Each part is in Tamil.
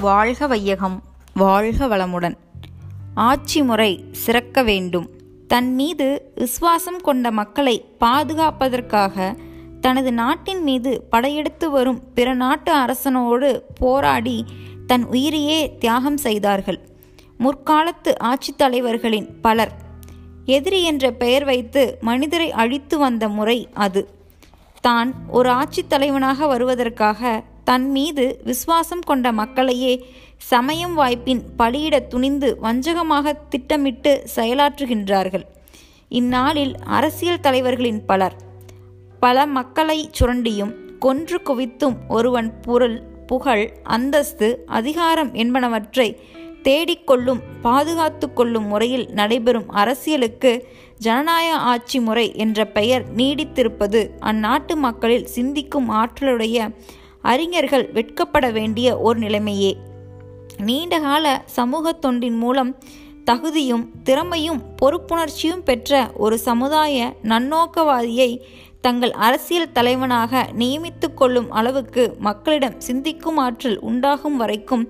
வாழ்க வையகம் வாழ்க வளமுடன். ஆட்சி முறை சிறக்க வேண்டும். தன் மீது விசுவாசம் கொண்ட மக்களை பாதுகாப்பதற்காக தனது நாட்டின் மீது படையெடுத்து வரும் பிற நாட்டு அரசனோடு போராடி தன் உயிரையே தியாகம் செய்தார்கள். முற்காலத்து ஆட்சித் தலைவர்களின் பலர். எதிரி என்ற பெயர் வைத்து மனிதரை அழித்து வந்த முறை அது. தான் ஒரு ஆட்சித் தலைவனாக வருவதற்காக தன் மீது விசுவாசம் கொண்ட மக்களையே சமயம் வாய்ப்பின் பலியிட துணிந்து வஞ்சகமாக திட்டமிட்டு செயலாற்றுகின்றார்கள். இந்நாளில் அரசியல் தலைவர்களின் பலர் பல மக்களை சுரண்டியும் கொன்று குவித்தும் ஒருவன் பொருள் புகழ் அந்தஸ்து அதிகாரம் என்பனவற்றை தேடிக்கொள்ளும் பாதுகாத்து கொள்ளும் முறையில் நடைபெறும் அரசியலுக்கு ஜனநாயக ஆட்சி முறை என்ற பெயர் நீடித்திருப்பது அந்நாட்டு மக்களில் சிந்திக்கும் ஆற்றலுடைய அறிஞர்கள் வெட்கப்பட வேண்டிய ஒரு நிலைமையே. நீண்டகால சமூக தொண்டின் மூலம் தகுதியும் திறமையும் பொறுப்புணர்ச்சியும் பெற்ற ஒரு சமுதாய நன்னோக்கவாதியை தங்கள் அரசியல் தலைவனாக நியமித்து கொள்ளும் அளவுக்கு மக்களிடம் சிந்திக்கும் ஆற்றல் உண்டாகும் வரைக்கும்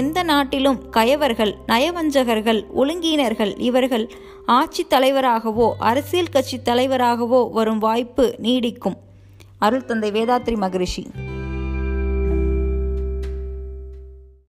எந்த நாட்டிலும் கயவர்கள் நயவஞ்சகர்கள் ஒழுங்கீனர்கள் இவர்கள் ஆட்சி தலைவராகவோ அரசியல் கட்சி தலைவராகவோ வரும் வாய்ப்பு நீடிக்கும். அருள் தந்தை வேதாத்ரி மகரிஷி.